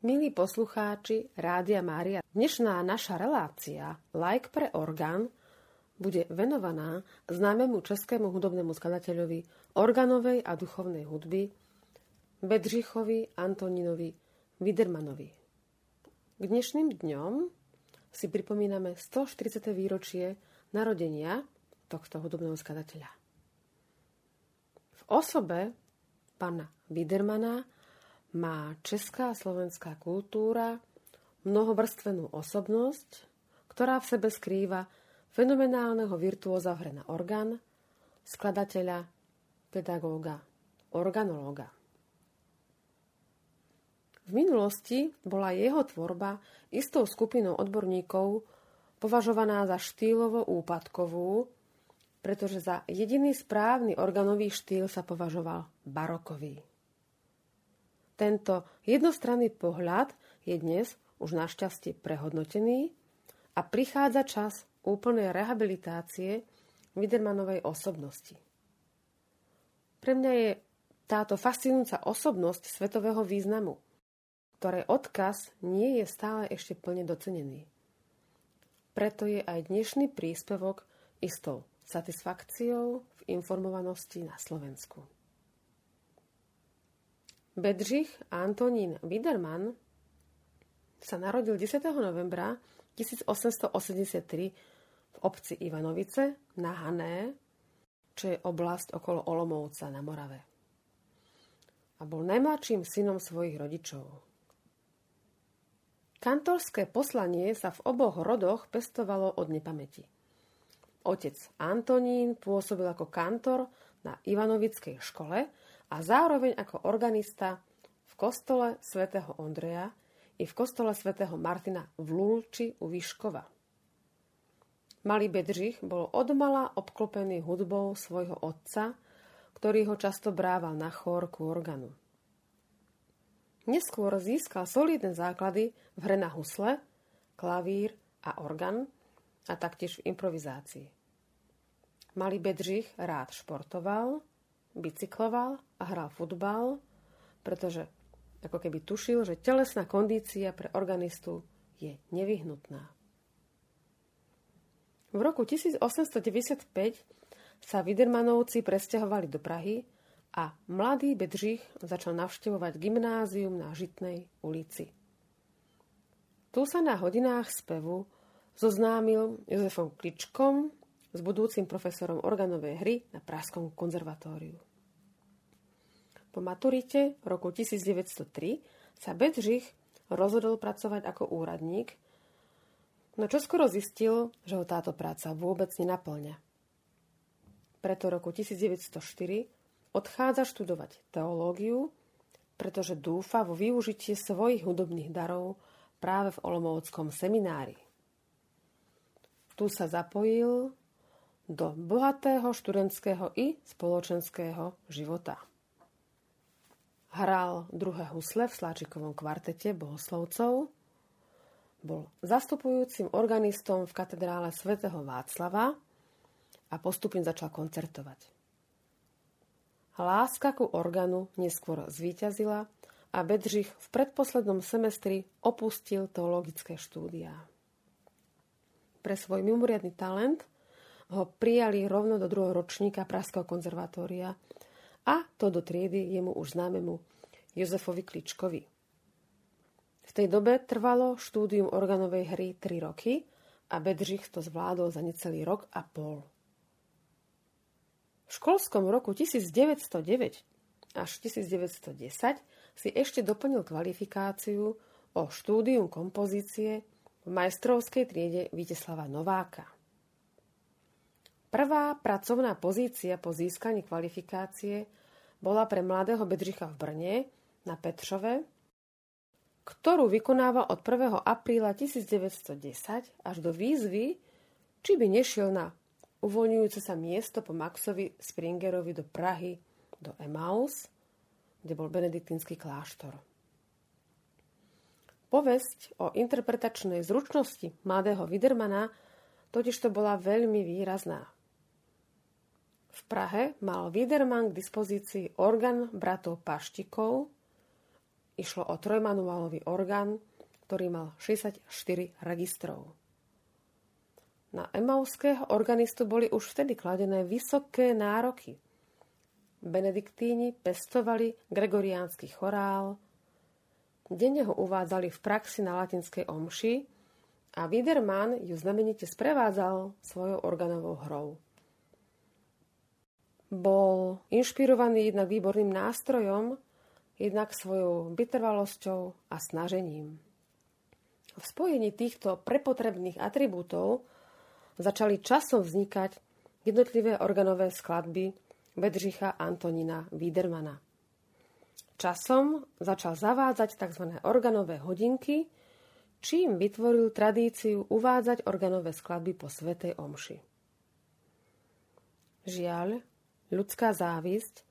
Milí poslucháči Rádia Mária, dnešná naša relácia Like pre orgán bude venovaná známemu českému hudobnému skladateľovi organovej a duchovnej hudby Bedřichovi Antoninovi Widermanovi. K dnešným dňom si pripomíname 140. výročie narodenia tohto hudobného skladateľa. V osobe pána Widermana má česká a slovenská kultúra mnohovrstvenú osobnosť, ktorá v sebe skrýva fenomenálneho virtuóza v hre na orgán, skladateľa, pedagóga, organológa. V minulosti bola jeho tvorba istou skupinou odborníkov považovaná za štýlovo úpadkovú, pretože za jediný správny organový štýl sa považoval barokový. Tento jednostranný pohľad je dnes už našťastie prehodnotený a prichádza čas úplnej rehabilitácie Widermanovej osobnosti. Pre mňa je táto fascinujúca osobnosť svetového významu, ktorej odkaz nie je stále ešte plne docenený. Preto je aj dnešný príspevok istou satisfakciou v informovanosti na Slovensku. Bedřich Antonín Widerman sa narodil 10. novembra 1883 v obci Ivanovice na Hané, čo je oblasť okolo Olomovca na Morave. A bol najmladším synom svojich rodičov. Kantorské poslanie sa v oboch rodoch pestovalo od nepamäti. Otec Antonín pôsobil ako kantor na Ivanovickej škole a zároveň ako organista v kostole svätého Ondreja i v kostole svätého Martina v Lulči u Výškova. Malý Bedřich bol odmala obklopený hudbou svojho otca, ktorý ho často brával na chór ku organu. Neskôr získal solidné základy v hre na husle, klavír a organ a taktiež v improvizácii. Malý Bedřich rád športoval, bicykloval a hral futbal, pretože ako keby tušil, že telesná kondícia pre organistu je nevyhnutná. V roku 1895 sa Widermanovci presťahovali do Prahy a mladý Bedřich začal navštevovať gymnázium na Žitnej ulici. Tu sa na hodinách spevu zoznámil Jozefom Kličkom, s budúcim profesorom organovej hry na Pražskom konzervatóriu. Po maturite roku 1903 sa Bedřich rozhodol pracovať ako úradník, no čo skoro zistil, že ho táto práca vôbec nenaplňa. Preto roku 1904 odchádza študovať teológiu, pretože dúfa vo využitie svojich hudobných darov práve v Olomovskom seminári. Tu sa zapojil do bohatého študentského i spoločenského života. Hral druhé husle v Sláčikovom kvartete bohoslovcov, bol zastupujúcim organistom v katedrále svätého Václava a postupne začal koncertovať. Láska ku organu neskôr zvíťazila a Bedřich v predposlednom semestri opustil teologické štúdia. Pre svoj mimoriadný talent ho prijali rovno do druhého ročníka Pražského konzervatória a to do triedy jemu už známemu Jozefovi Kličkovi. V tej dobe trvalo štúdium organovej hry 3 roky a Bedřich to zvládol za necelý rok a pol. V školskom roku 1909 až 1910 si ešte doplnil kvalifikáciu o štúdium kompozície v majstrovskej triede Viteslava Nováka. Prvá pracovná pozícia po získaní kvalifikácie bola pre mladého Bedřicha v Brne na Petrove, ktorú vykonával od 1. apríla 1910 až do výzvy, či by nešiel na uvoľňujúce sa miesto po Maxovi Springerovi do Prahy, do Emaus, kde bol benediktínsky kláštor. Povesť o interpretačnej zručnosti mladého Widermana totiž to bola veľmi výrazná. V Prahe mal Widerman k dispozícii orgán bratov Paštikov Išlo o trojmanuálový orgán, ktorý mal 64 registrov. Na emauského organistu boli už vtedy kladené vysoké nároky. Benediktíni pestovali gregoriánsky chorál, denne ho uvádzali v praxi na latinskej omši a Widerman ju znamenite sprevádzal svojou organovou hrou. Bol inšpirovaný jednak výborným nástrojom, jednak svojou vytrvalosťou a snažením. V spojení týchto prepotrebných atribútov začali časom vznikať jednotlivé organové skladby Bedřicha Antonina Wiedermana. Časom začal zavádzať tzv. organové hodinky, čím vytvoril tradíciu uvádzať organové skladby po Svetej Omši. Žiaľ, ľudská závisť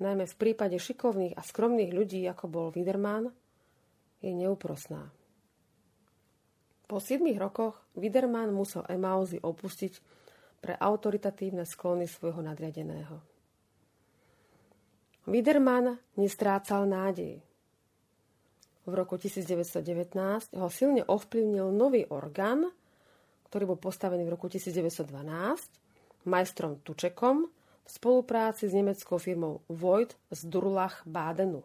najmä v prípade šikovných a skromných ľudí, ako bol Widerman, je neúprosná. Po 7 rokoch Widerman musel Emauzy opustiť pre autoritatívne sklony svojho nadriadeného. Widerman nestrácal nádej. V roku 1919 ho silne ovplyvnil nový orgán, ktorý bol postavený v roku 1912 majstrom Tučekom v spolupráci s nemeckou firmou Voigt z Durlach Badenu.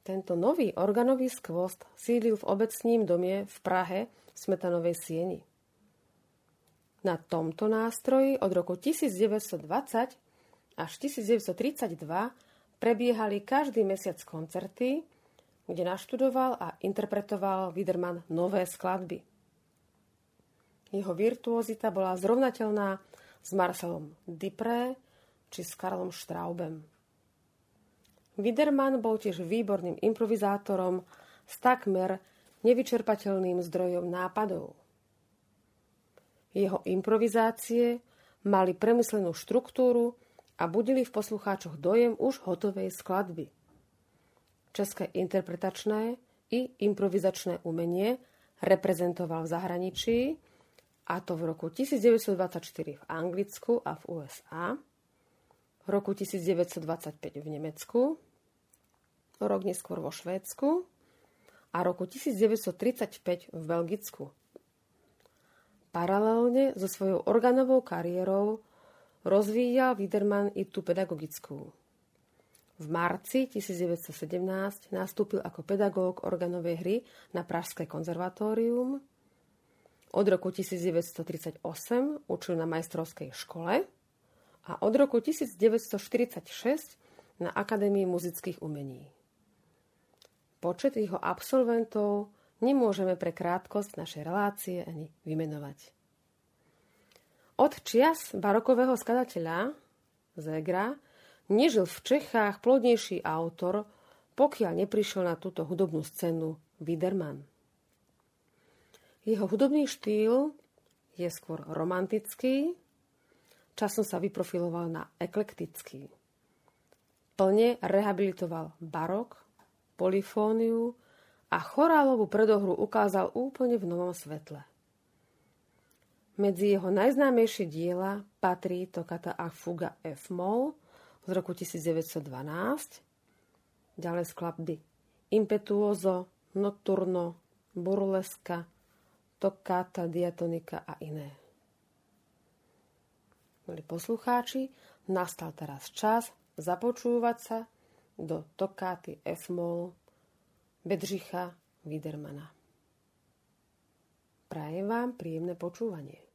Tento nový organový skvost sídlil v obecním dome v Prahe v Smetanovej sieni. Na tomto nástroji od roku 1920 až 1932 prebiehali každý mesiac koncerty, kde naštudoval a interpretoval Widerman nové skladby. Jeho virtuozita bola zrovnateľná s Marcelom Dipré či s Karlom Straubem. Widerman bol tiež výborným improvizátorom s takmer nevyčerpateľným zdrojom nápadov. Jeho improvizácie mali premyslenú štruktúru a budili v poslucháčoch dojem už hotovej skladby. České interpretačné i improvizačné umenie reprezentoval v zahraničí a to v roku 1924 v Anglicku a v USA, v roku 1925 v Nemecku, rok neskôr vo Švédsku a roku 1935 v Belgicku. Paralelne so svojou organovou kariérou rozvíjal Widerman i tú pedagogickú. V marci 1917 nastúpil ako pedagóg organovej hry na Pražské konzervatórium od roku 1938 učil na majstrovskej škole a od roku 1946 na Akadémii muzických umení. Počet jeho absolventov nemôžeme pre krátkosť našej relácie ani vymenovať. Od čias barokového skladateľa Zegra nežil v Čechách plodnejší autor, pokiaľ neprišiel na túto hudobnú scénu Widerman. Jeho hudobný štýl je skôr romantický, časom sa vyprofiloval na eklektický. Plne rehabilitoval barok, polifóniu a chorálovú predohru ukázal úplne v novom svetle. Medzi jeho najznámejšie diela patrí Tokata a Fuga F-moll z roku 1912, ďalej skladby Impetuoso, Nocturno, Burleska, tokáta, diatonika a iné. Milí poslucháči, nastal teraz čas započúvať sa do tokáty F-moll Bedřicha Widermana. Prajem vám príjemné počúvanie.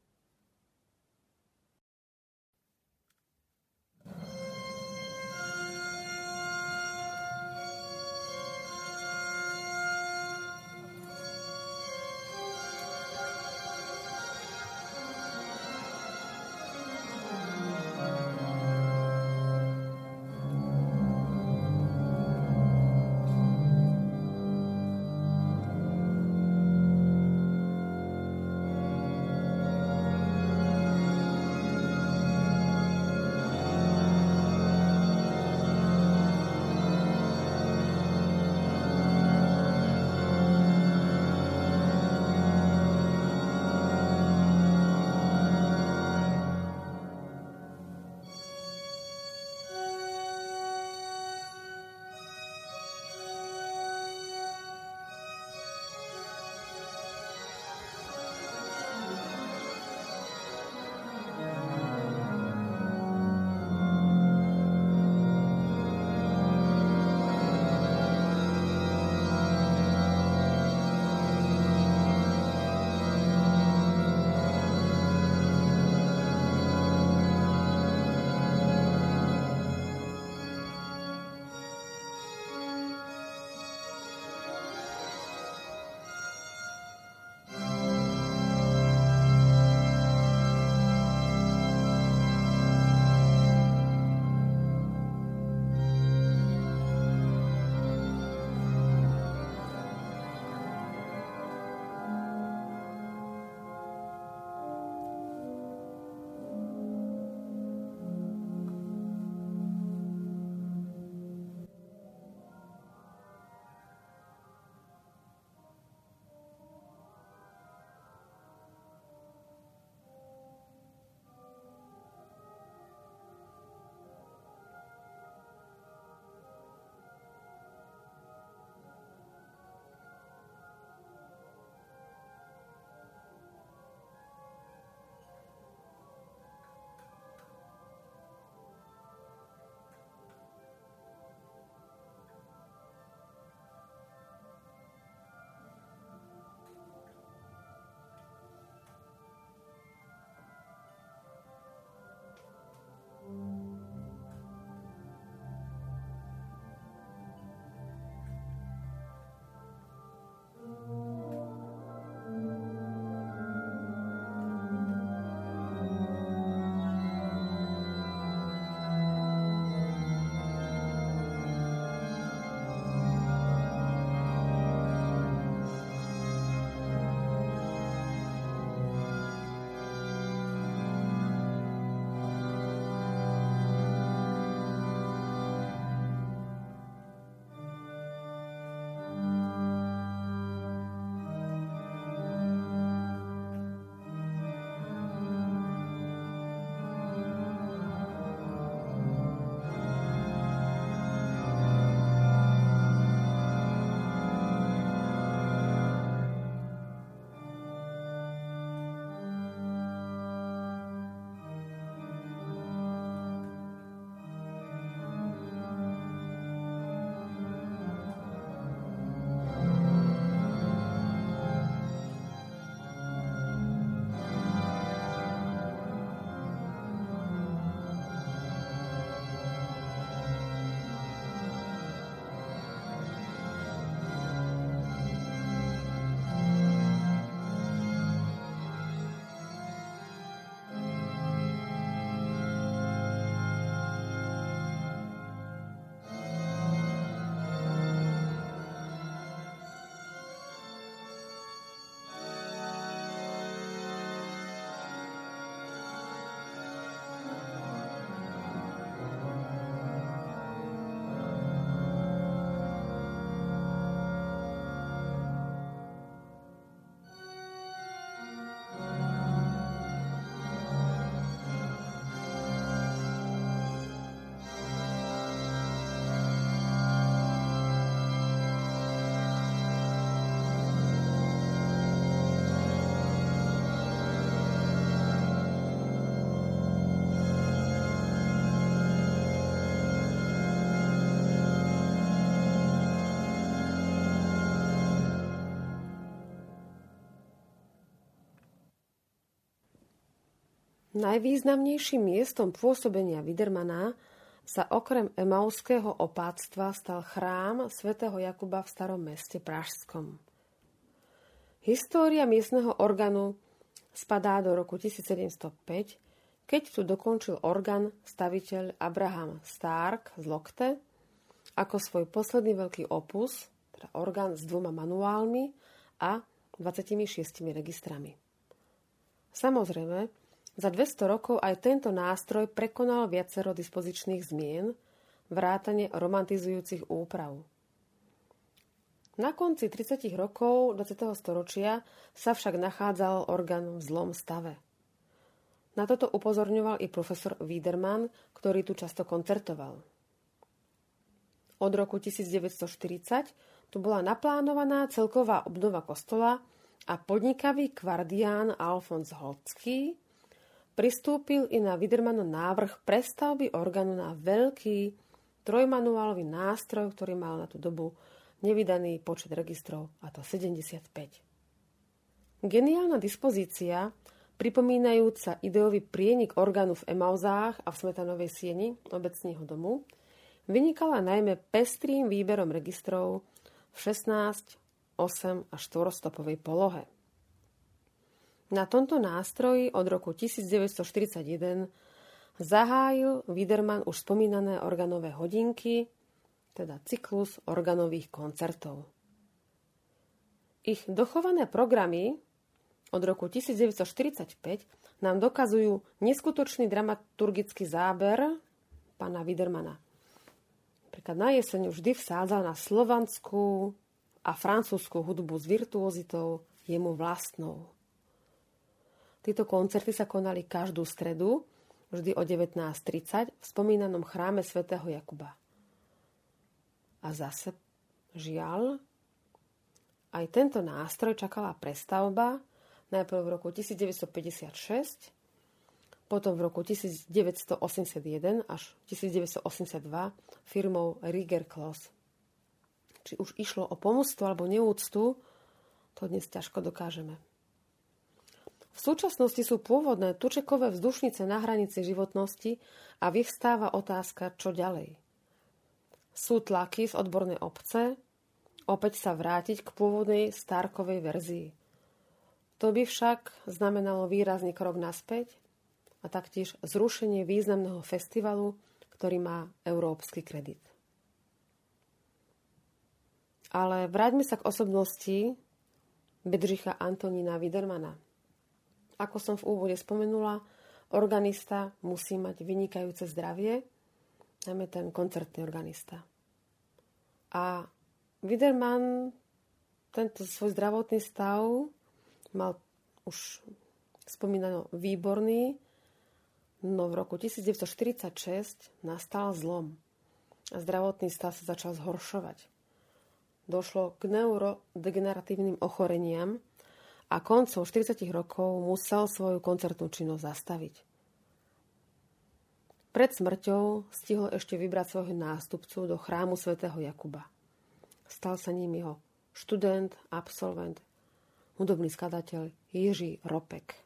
Najvýznamnejším miestom pôsobenia Widermana sa okrem emauského opáctva stal chrám svätého Jakuba v starom meste Pražskom. História miestneho orgánu spadá do roku 1705, keď tu dokončil orgán staviteľ Abraham Stark z Lokte ako svoj posledný veľký opus, teda orgán s dvoma manuálmi a 26 registrami. Samozrejme, za 200 rokov aj tento nástroj prekonal viacero dispozičných zmien, vrátane romantizujúcich úprav. Na konci 30 rokov 20. storočia sa však nachádzal orgán v zlom stave. Na toto upozorňoval i profesor Wiedermann, ktorý tu často koncertoval. Od roku 1940 tu bola naplánovaná celková obnova kostola a podnikavý kvardián Alfons Holcký pristúpil i na Widermanov návrh prestavby orgánu na veľký trojmanuálový nástroj, ktorý mal na tú dobu nevydaný počet registrov, a to 75. Geniálna dispozícia, pripomínajúca ideový prienik orgánu v Emauzách a v Smetanovej sieni obecního domu, vynikala najmä pestrým výberom registrov v 16, 8 a 4 stopovej polohe. Na tomto nástroji od roku 1941 zahájil Widerman už spomínané organové hodinky, teda cyklus organových koncertov. Ich dochované programy od roku 1945 nám dokazujú neskutočný dramaturgický záber pána Widermana. Napríklad na jeseň vždy vsádzal na slovanskú a francúzskú hudbu s virtuozitou jemu vlastnou. Tieto koncerty sa konali každú stredu, vždy o 19.30 v spomínanom chráme svätého Jakuba. A zase, žiaľ, aj tento nástroj čakala prestavba najprv v roku 1956, potom v roku 1981 až 1982 firmou Rieger Kloss. Či už išlo o pomôctvo alebo neúctu, to dnes ťažko dokážeme. V súčasnosti sú pôvodné tučekové vzdušnice na hranici životnosti a vyvstáva otázka, čo ďalej. Sú tlaky z odbornej obce opäť sa vrátiť k pôvodnej Starkovej verzii. To by však znamenalo výrazný krok naspäť a taktiež zrušenie významného festivalu, ktorý má európsky kredit. Ale vráťme sa k osobnosti Bedřicha Antonína Widermana – ako som v úvode spomenula, organista musí mať vynikajúce zdravie, najmä ten koncertný organista. A Widerman tento svoj zdravotný stav mal už spomínano výborný, no v roku 1946 nastal zlom a zdravotný stav sa začal zhoršovať. Došlo k neurodegeneratívnym ochoreniam, a koncom 40 rokov musel svoju koncertnú činnosť zastaviť. Pred smrťou stihol ešte vybrať svojho nástupcu do chrámu svätého Jakuba. Stal sa ním jeho študent, absolvent, hudobný skladateľ Jiří Ropek.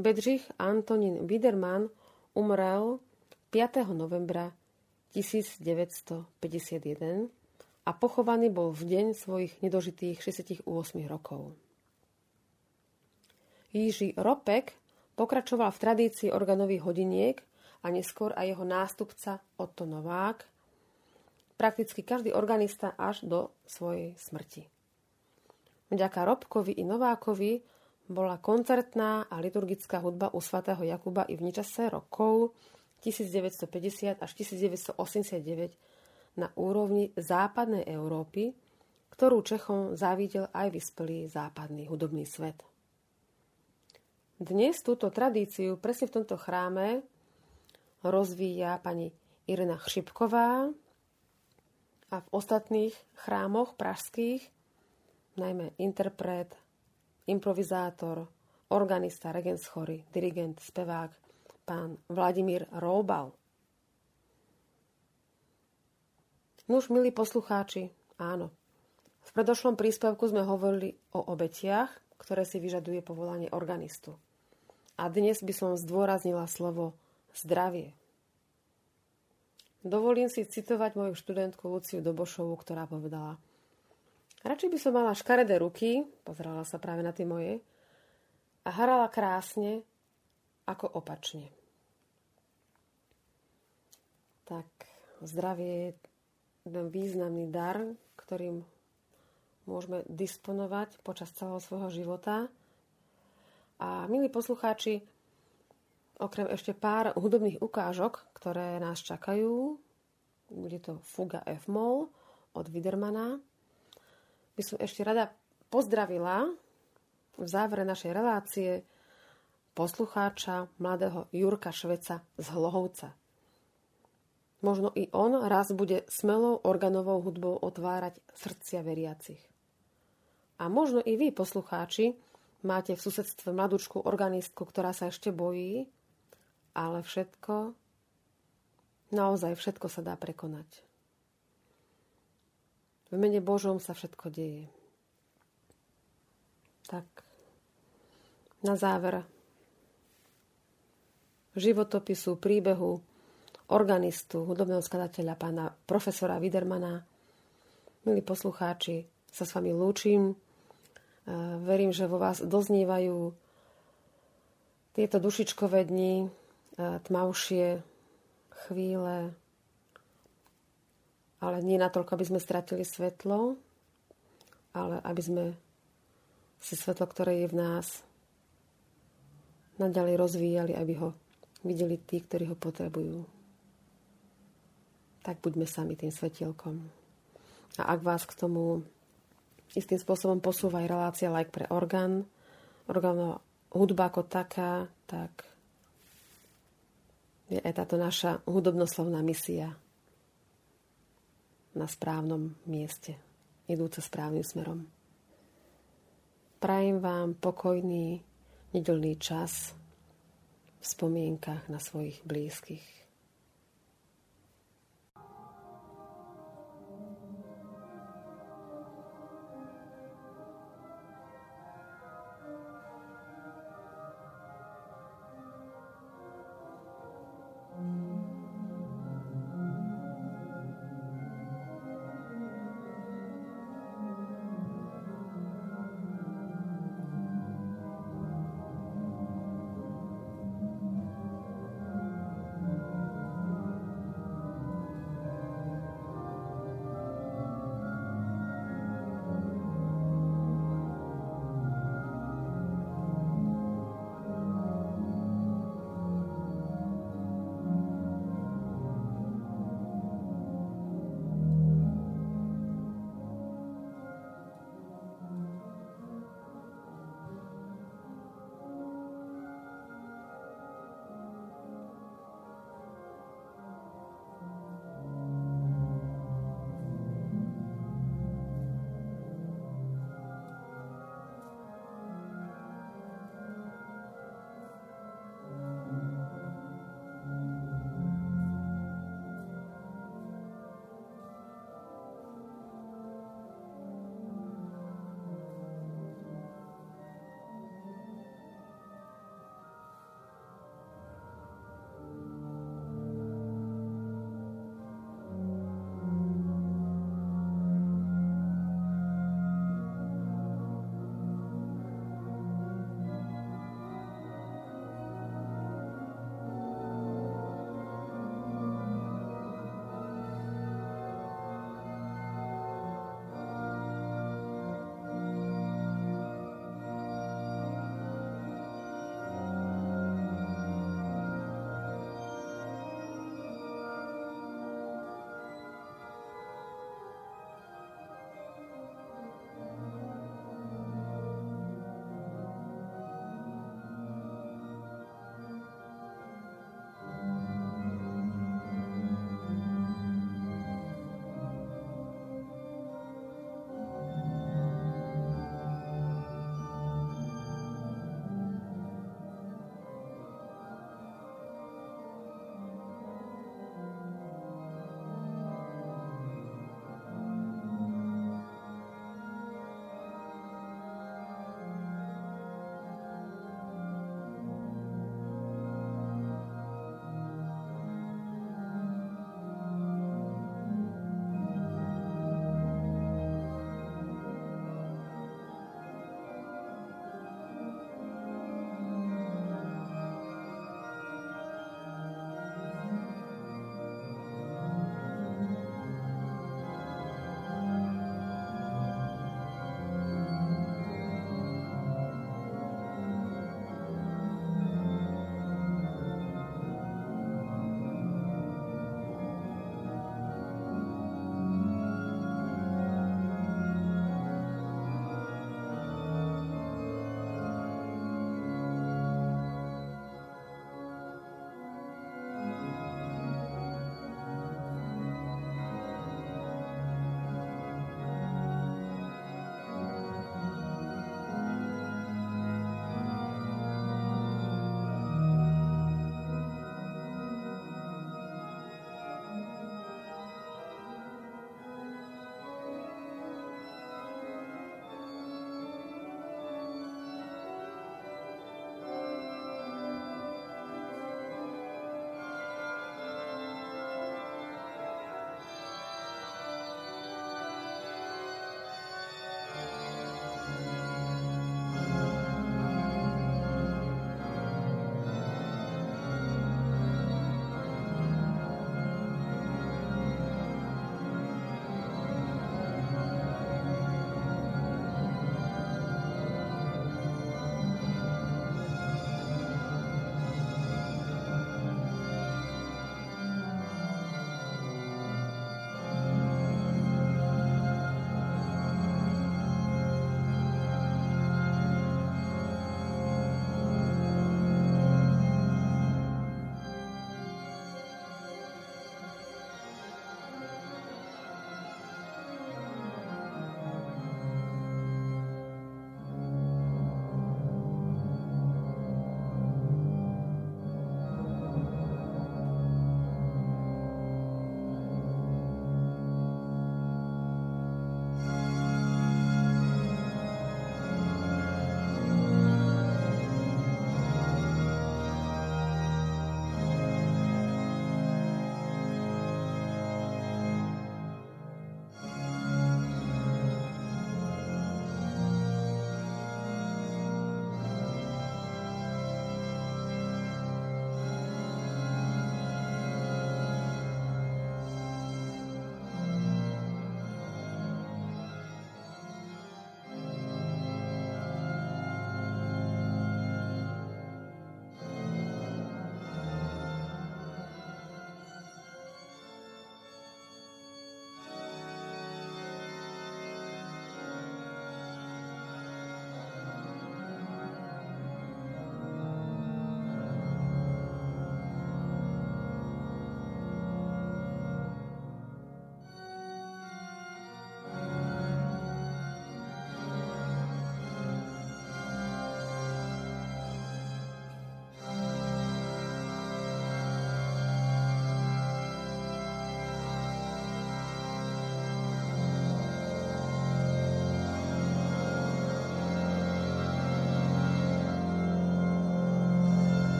Bedřich Antonín Widerman umrel 5. novembra 1951 a pochovaný bol v deň svojich nedožitých 68 rokov. Jiří Ropek pokračoval v tradícii organových hodiniek a neskôr aj jeho nástupca Otto Novák, prakticky každý organista až do svojej smrti. Vďaka Robkovi i Novákovi bola koncertná a liturgická hudba u svatého Jakuba i v ničase rokov 1950 až 1989 na úrovni západnej Európy, ktorú Čechom závidel aj vyspelý západný hudobný svet. Dnes túto tradíciu presne v tomto chráme rozvíja pani Irena Chřipková a v ostatných chrámoch pražských, najmä interpret, improvizátor, organista, regens chory, dirigent, spevák, pán Vladimír Roubal. Nuž, milí poslucháči, áno. V predošlom príspevku sme hovorili o obetiach, ktoré si vyžaduje povolanie organistu. A dnes by som zdôraznila slovo zdravie. Dovolím si citovať moju študentku Luciu Dobošovu, ktorá povedala Radšej by som mala škaredé ruky, pozerala sa práve na tie moje, a hrala krásne, ako opačne. Tak zdravie významný dar, ktorým môžeme disponovať počas celého svojho života. A milí poslucháči, okrem ešte pár hudobných ukážok, ktoré nás čakajú, bude to Fuga F-moll od Widermana, by som ešte rada pozdravila v závere našej relácie poslucháča mladého Jurka Šveca z Hlohovca. Možno i on raz bude smelou organovou hudbou otvárať srdcia veriacich. A možno i vy, poslucháči, máte v susedstve mladúčku organistku, ktorá sa ešte bojí, ale všetko, naozaj všetko sa dá prekonať. V mene Božom sa všetko deje. Tak, na záver životopisu, príbehu organistu, hudobného skladateľa pána profesora Widermana. Milí poslucháči, sa s vami lúčim. Verím, že vo vás doznievajú tieto dušičkové dni, tmavšie chvíle, ale nie natoľko, aby sme stratili svetlo, ale aby sme si svetlo, ktoré je v nás, naďalej rozvíjali, aby ho videli tí, ktorí ho potrebujú. Tak buďme sami tým svetielkom. A ak vás k tomu istým spôsobom posúva aj relácia like pre orgán, orgánová hudba ako taká, tak je aj táto naša hudobnoslovná misia na správnom mieste, idúca správnym smerom. Prajem vám pokojný nedelný čas v spomienkach na svojich blízkych.